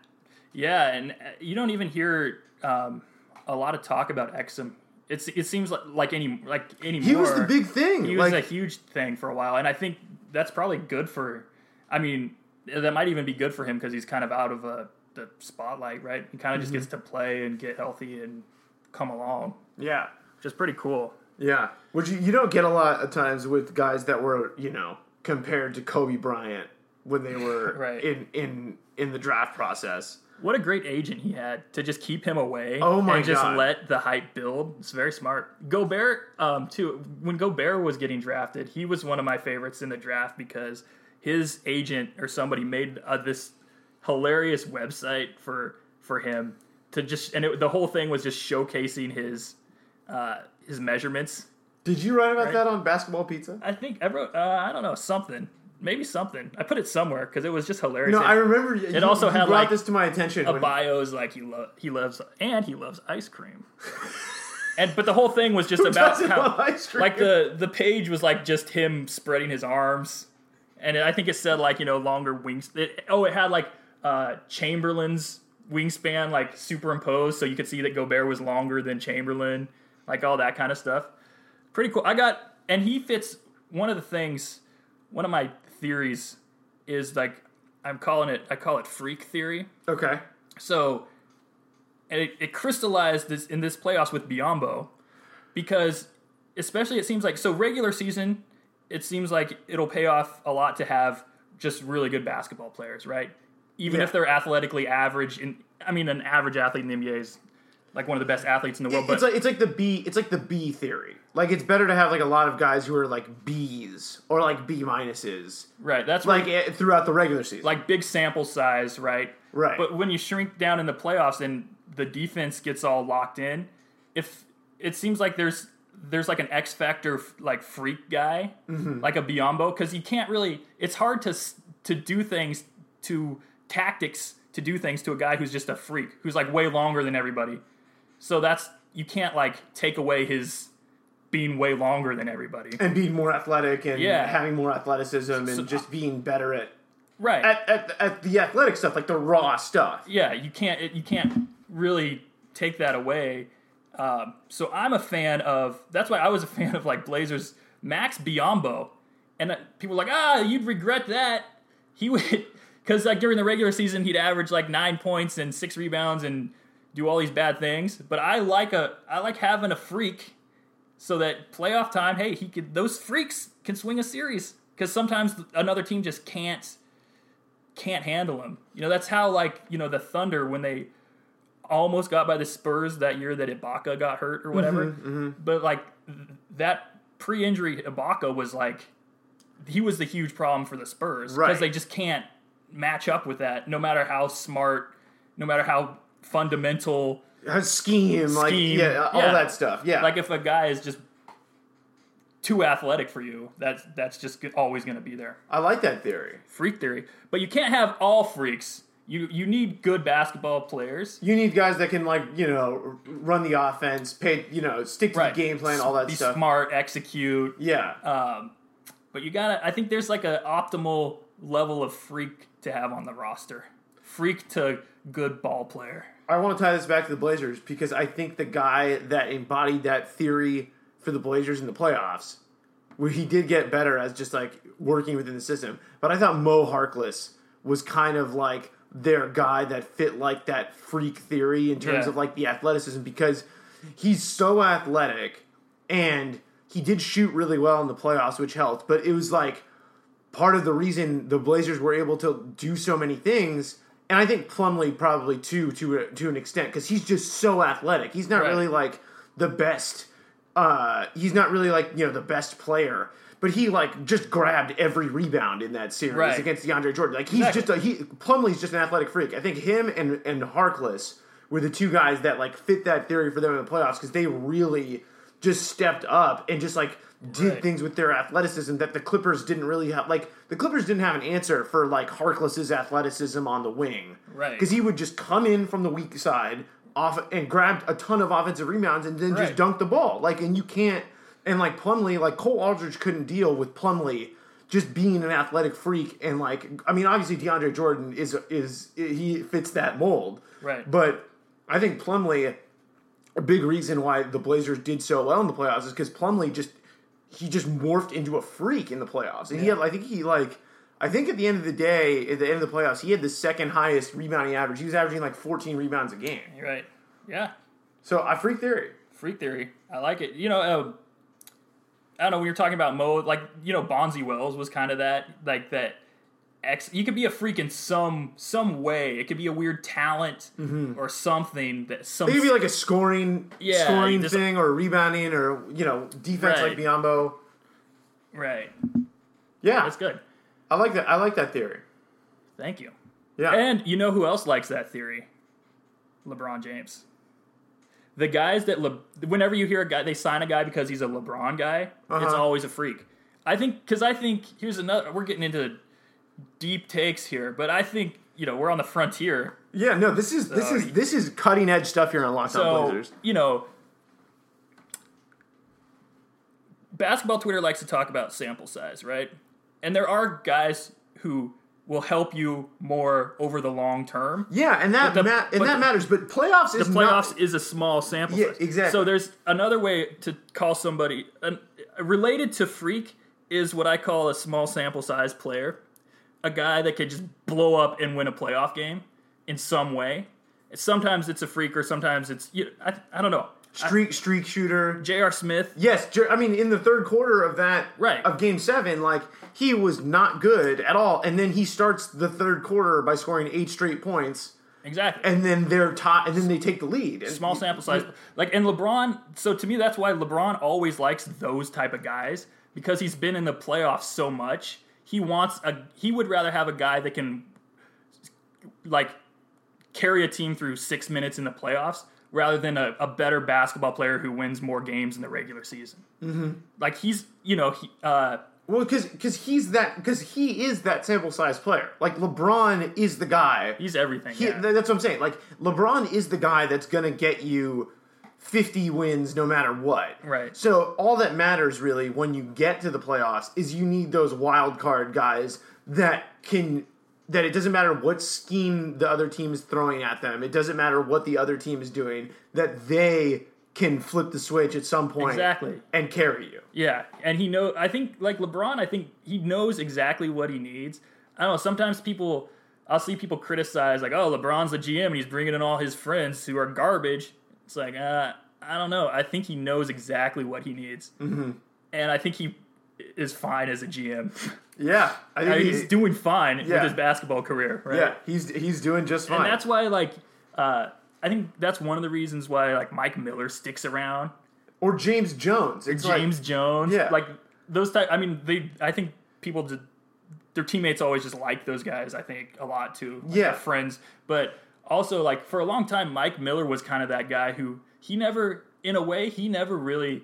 Yeah, and uh, you don't even hear um, a lot of talk about Exum. It's it seems like like any like anymore. He was the big thing. He was like, a huge thing for a while, and I think that's probably good for. I mean, that might even be good for him because he's kind of out of uh, the spotlight, right? He kind of just Mm-hmm. gets to play and get healthy and come along, yeah. which is pretty cool. Yeah, which you, you don't get a lot of times with guys that were you know compared to Kobe Bryant when they were Right. in in in the draft process. What a great agent he had to just keep him away. Oh my and just God. let the hype build. It's very smart. Gobert, um, too. When Gobert was getting drafted, he was one of my favorites in the draft because his agent or somebody made uh, this hilarious website for for him to just and it, the whole thing was just showcasing his uh, his measurements. Did you write about Right. that on Basketball Pizza? I think I wrote uh, I don't know something maybe something. I put it somewhere because it was just hilarious. No, It- I remember. It you, also you had, brought like, this to my attention. a when- bio is like he lo- he loves and he loves ice cream. and but the whole thing was just about how love ice cream? like the the page was like just him spreading his arms, and I think it said like you know longer wings. It, oh, it had like uh, Chamberlain's wingspan like superimposed, so you could see that Gobert was longer than Chamberlain, like all that kind of stuff. Pretty cool. I got and he fits one of the things. One of my theories is like I'm calling it. I call it freak theory. okay. So, and it, it crystallized this in this playoffs with Biyombo, because especially it seems like so regular season, it seems like it'll pay off a lot to have just really good basketball players, right? Even Yeah. if they're athletically average, in I mean, an average athlete in the NBA is like one of the best athletes in the world, but it's like it's like the B it's like the B theory. Like it's better to have like a lot of guys who are like B's or like B minuses, right, that's like eh, throughout the regular season. like big sample size, right? Right. But when you shrink down in the playoffs and the defense gets all locked in, if it seems like there's there's like an X factor like freak guy, Mm-hmm. like a Biyombo, because you can't really. It's hard to to do things to tactics to do things to a guy who's just a freak who's like way longer than everybody. So that's you can't like take away his being way longer than everybody. and being more athletic and Yeah. having more athleticism and So- just being better at, Right. at, at at the athletic stuff, like the raw stuff. yeah, you can't it, you can't really take that away. Um, so I'm a fan of. That's why I was a fan of like Blazers Max Biyombo, and uh, people were like, ah, you'd regret that. He would because like during the regular season he'd average like nine points and six rebounds and do all these bad things. But I like a I like having a freak so that playoff time, hey, he could those freaks can swing a series because sometimes another team just can't can't handle him. You know, that's how like you know the Thunder when they almost got by the Spurs that year that Ibaka got hurt or whatever. Mm-hmm, But like that pre-injury Ibaka was like he was the huge problem for the Spurs because Right. they just can't match up with that. No matter how smart, no matter how fundamental. A scheme, like yeah, all yeah. that stuff. Yeah, Like if a guy is just too athletic for you, that's that's just always going to be there. I like that theory. freak theory. But you can't have all freaks. You you need good basketball players. You need guys that can like you know run the offense, pay you know stick to Right. the game plan, all that Be stuff. smart, execute. Yeah, Um, but you gotta. I think there's like an optimal level of freak to have on the roster. Freak to good ball player. I want to tie this back to the Blazers because I think the guy that embodied that theory for the Blazers in the playoffs, where he did get better as just like working within the system. But I thought Mo Harkless was kind of like their guy that fit like that freak theory in terms Yeah. of like the athleticism because he's so athletic and he did shoot really well in the playoffs, which helped. But it was like part of the reason the Blazers were able to do so many things, and I think Plumlee probably too to to an extent because he's just so athletic. He's not Right. really like the best. Uh, he's not really like you know the best player, but he like just grabbed every rebound in that series Right. against DeAndre Jordan. Like he's Exactly. just a he. Plumlee's just an athletic freak. I think him and and Harkless were the two guys that like fit that theory for them in the playoffs because they really just stepped up and just like did Right. things with their athleticism that the Clippers didn't really have. Like the Clippers didn't have an answer for like Harkless's athleticism on the wing, Right. Because he would just come in from the weak side off and grabbed a ton of offensive rebounds and then just dunk the ball. Like, and you can't. And like Plumlee, like Cole Aldrich couldn't deal with Plumlee just being an athletic freak and like I mean obviously DeAndre Jordan is is he fits that mold. Right. But I think Plumlee a big reason why the Blazers did so well in the playoffs is because Plumlee just he just morphed into a freak in the playoffs. And he had I think he like I think at the end of the day, at the end of the playoffs, he had the second highest rebounding average. He was averaging like 14 rebounds a game. You're right. Yeah. So I freak theory. Freak theory. I like it. You know, uh, I don't know. We were talking about Mo, like you know, Bonzi Wells was kind of that, like that. Ex, you could be a freak in some some way. It could be a weird talent or something that some It could be like a scoring Yeah, scoring just- thing or rebounding or you know defense Right. like Biyombo. right. Yeah, That's good. I like that. I like that theory. Thank you. Yeah, And you know who else likes that theory? LeBron James. The guys that Le- whenever you hear a guy, they sign a guy because he's a LeBron guy. It's Uh-huh. always a freak. I think because I think here's another. We're getting into deep takes here, but I think you know we're on the frontier. yeah. No, this is this is uh, this is cutting edge stuff here on Locked On So Blazers. you know, basketball Twitter likes to talk about sample size, right? And there are guys who will help you more over the long term. Yeah, and that the- ma- and that the- matters. But playoffs is the not. playoffs is a small sample Yeah, size. exactly. So there's another way to call somebody an, related to freak is what I call a small sample size player, a guy that could just blow up and win a playoff game in some way. Sometimes it's a freak, or Sometimes it's you I, I don't know. Streak streak shooter. J.R. Smith. Yes, Jer- I mean in the third quarter of that Right. of game 7, like he was not good at all and then he starts the third quarter by scoring 8 straight points Exactly. and then they're top and then they take the lead. Small sample size. Like and LeBron. So to me, that's why LeBron always likes those type of guys because he's been in the playoffs so much. He wants a. He would rather have a guy that can like carry a team through six minutes in the playoffs rather than a, a better basketball player who wins more games in the regular season. Mm-hmm. Like he's, you know, he, uh, Well, because because he's that because he is that sample size player. Like LeBron is the guy. he's everything. He, yeah. That's what I'm saying. Like LeBron is the guy that's gonna get you 50 wins no matter what. Right. So all that matters really when you get to the playoffs is you need those wild card guys that can that it doesn't matter what scheme the other team is throwing at them. It doesn't matter what the other team is doing. That they can flip the switch at some point Exactly. and carry you. Yeah, and he know. I think like LeBron. I think he knows exactly what he needs. I don't know. Sometimes people, I'll see people criticize like, "Oh, LeBron's the GM and he's bringing in all his friends who are garbage." It's like, uh, I don't know. I think he knows exactly what he needs, mm-hmm. and I think he is fine as a GM. Yeah, I mean, he- he's doing fine Yeah. with his basketball career, right? Yeah, he's he's doing just fine. and that's why like. Uh, I think that's one of the reasons why like Mike Miller sticks around or James Jones. It's like- James Jones. Yeah. Like those type I mean they I think people did their teammates always just like those guys, I think, a lot too. Like, Yeah. friends. But also like for a long time Mike Miller was kind of that guy who he never in a way he never really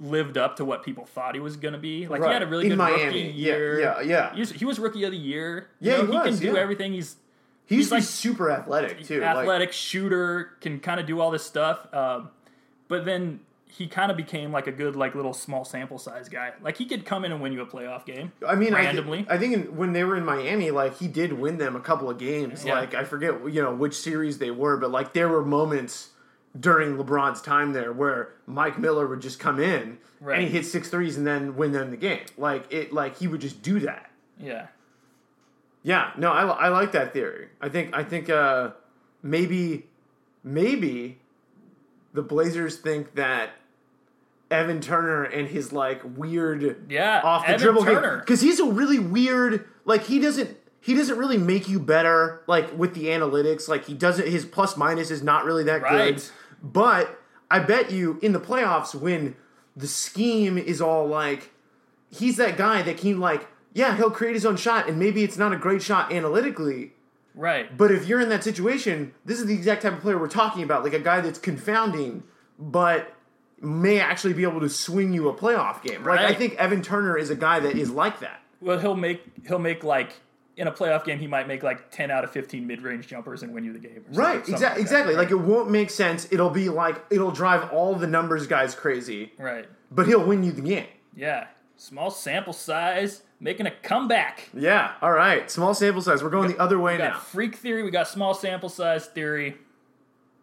lived up to what people thought he was going to be. Like he had a really In good Miami. rookie Yeah, year. yeah, yeah. He was, he was rookie of the year. You Yeah, know, he he, was, can do yeah. everything. He's he he's like- super athletic too. like- athletic shooter, can kind of do all this stuff. Um, but then he kind of became like a good like little small sample size guy. Like he could come in and win you a playoff game. I mean, randomly. I, thi- I think in, when they were in Miami, like he did win them a couple of games. Yeah. Like I forget, you know, which series they were, but like there were moments during LeBron's time there where Mike Miller would just come in Right. and he hit six threes and then win them the game. Like it, like he would just do that. yeah, Yeah, no, I, I like that theory. I think I think uh, maybe maybe the Blazers think that Evan Turner and his like weird Yeah, off the Evan dribble Turner. because he's a really weird like he doesn't he doesn't really make you better like with the analytics. Like he doesn't his plus minus is not really that good. But I bet you in the playoffs when the scheme is all like he's that guy that can like yeah he'll create his own shot and maybe it's not a great shot analytically. Right. but if you're in that situation this is the exact type of player we're talking about like a guy that's confounding. But may actually be able to swing you a playoff game like I think Evan Turner is a guy that is like that Well, he'll make he'll make like in a playoff game he might make like ten out of fifteen mid range jumpers and win you the game. right exactly like exactly like it won't make sense it'll be like it'll drive all the numbers guys crazy right. but he'll win you the game Yeah, small sample size, making a comeback. yeah all right small sample size we're going the other way got now freak theory. We got small sample size theory.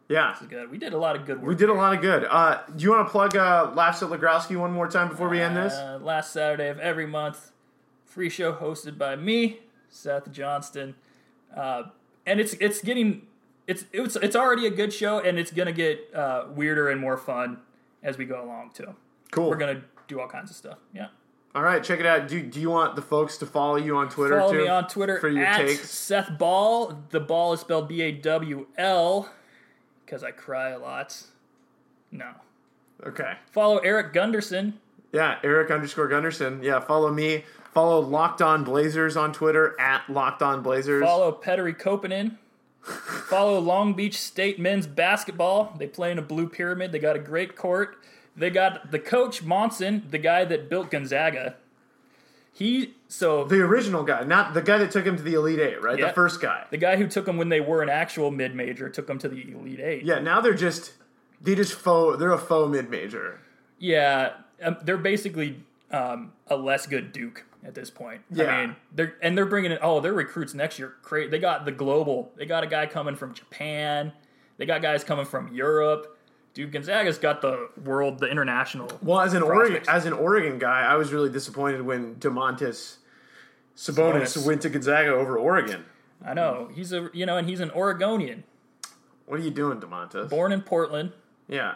Yeah Good. We did a lot of good work. We did a lot of good. Uh, do you want to plug uh, Laughs at Legrowski one more time before we end this? Uh, last Saturday of every month, free show hosted by me, Seth Johnston, uh, and it's it's getting it's it's it's already a good show, and it's gonna get uh, weirder and more fun as we go along too. Cool. We're gonna do all kinds of stuff. Yeah. All right, check it out. Do, do you want the folks to follow you on Twitter Follow too? me on Twitter for your at takes. Seth Ball. The ball is spelled B A W L because I cry a lot. No. Okay. Follow Erik Gundersen. Yeah, Erik underscore Gundersen. Yeah, follow me. Follow Locked On Blazers on Twitter at Locked On Blazers. Follow Petteri Koponen. Follow Long Beach State men's basketball. They play in a blue pyramid. They got a great court. They got the coach Monson, the guy that built Gonzaga. He so the original guy, not the guy that took him to the Elite Eight, right? Yeah. The first guy. the guy who took him when they were an actual mid major took him to the Elite Eight. Yeah, now they're just they just faux. They're a faux mid major. Yeah, um, they're basically um, a less good Duke at this point. Yeah. I mean, they're and they're bringing in oh, their recruits next year. Great, they got the global. They got a guy coming from Japan. They got guys coming from Europe. Dude, Gonzaga's got the world, the international. Well, as an Oregon as an Oregon guy, I was really disappointed when Domantas Sabonis, Sabonis. went to Gonzaga over Oregon. I know he's a you know, and he's an Oregonian. What are you doing, Domantas? Born in Portland. Yeah.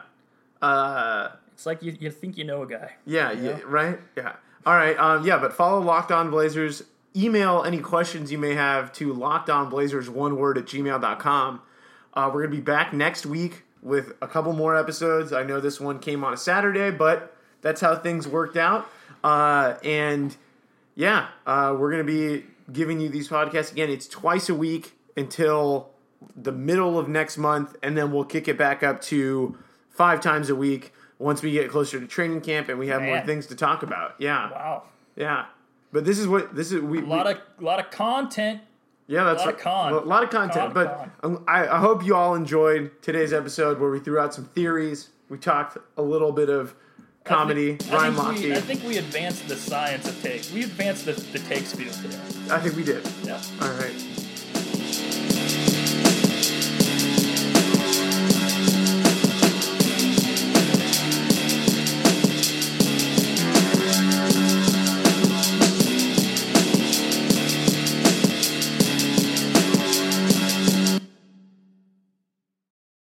Uh, It's like you, you think you know a guy. yeah, yeah, right? Yeah. All right. Um, yeah, but follow Locked On Blazers. Email any questions you may have to lockedonblazers, one word, at gmail.com. Uh, we're going to be back next week with a couple more episodes. I know this one came on a Saturday, but that's how things worked out. Uh, and yeah, uh, we're going to be giving you these podcasts again. It's twice a week until the middle of next month, and then we'll kick it back up to five times a week once we get closer to training camp and we have more things to talk about. Yeah, Wow. yeah. But this is what this is. We, A lot of a lot of content. Yeah, that's lot of con. a lot of content. Con, but um, I, I hope you all enjoyed today's episode where we threw out some theories. We talked a little bit of comedy. I think, Ryan I think, we, I think we advanced the science of take. We advanced the, the takes field today. I think we did. Yeah. All right.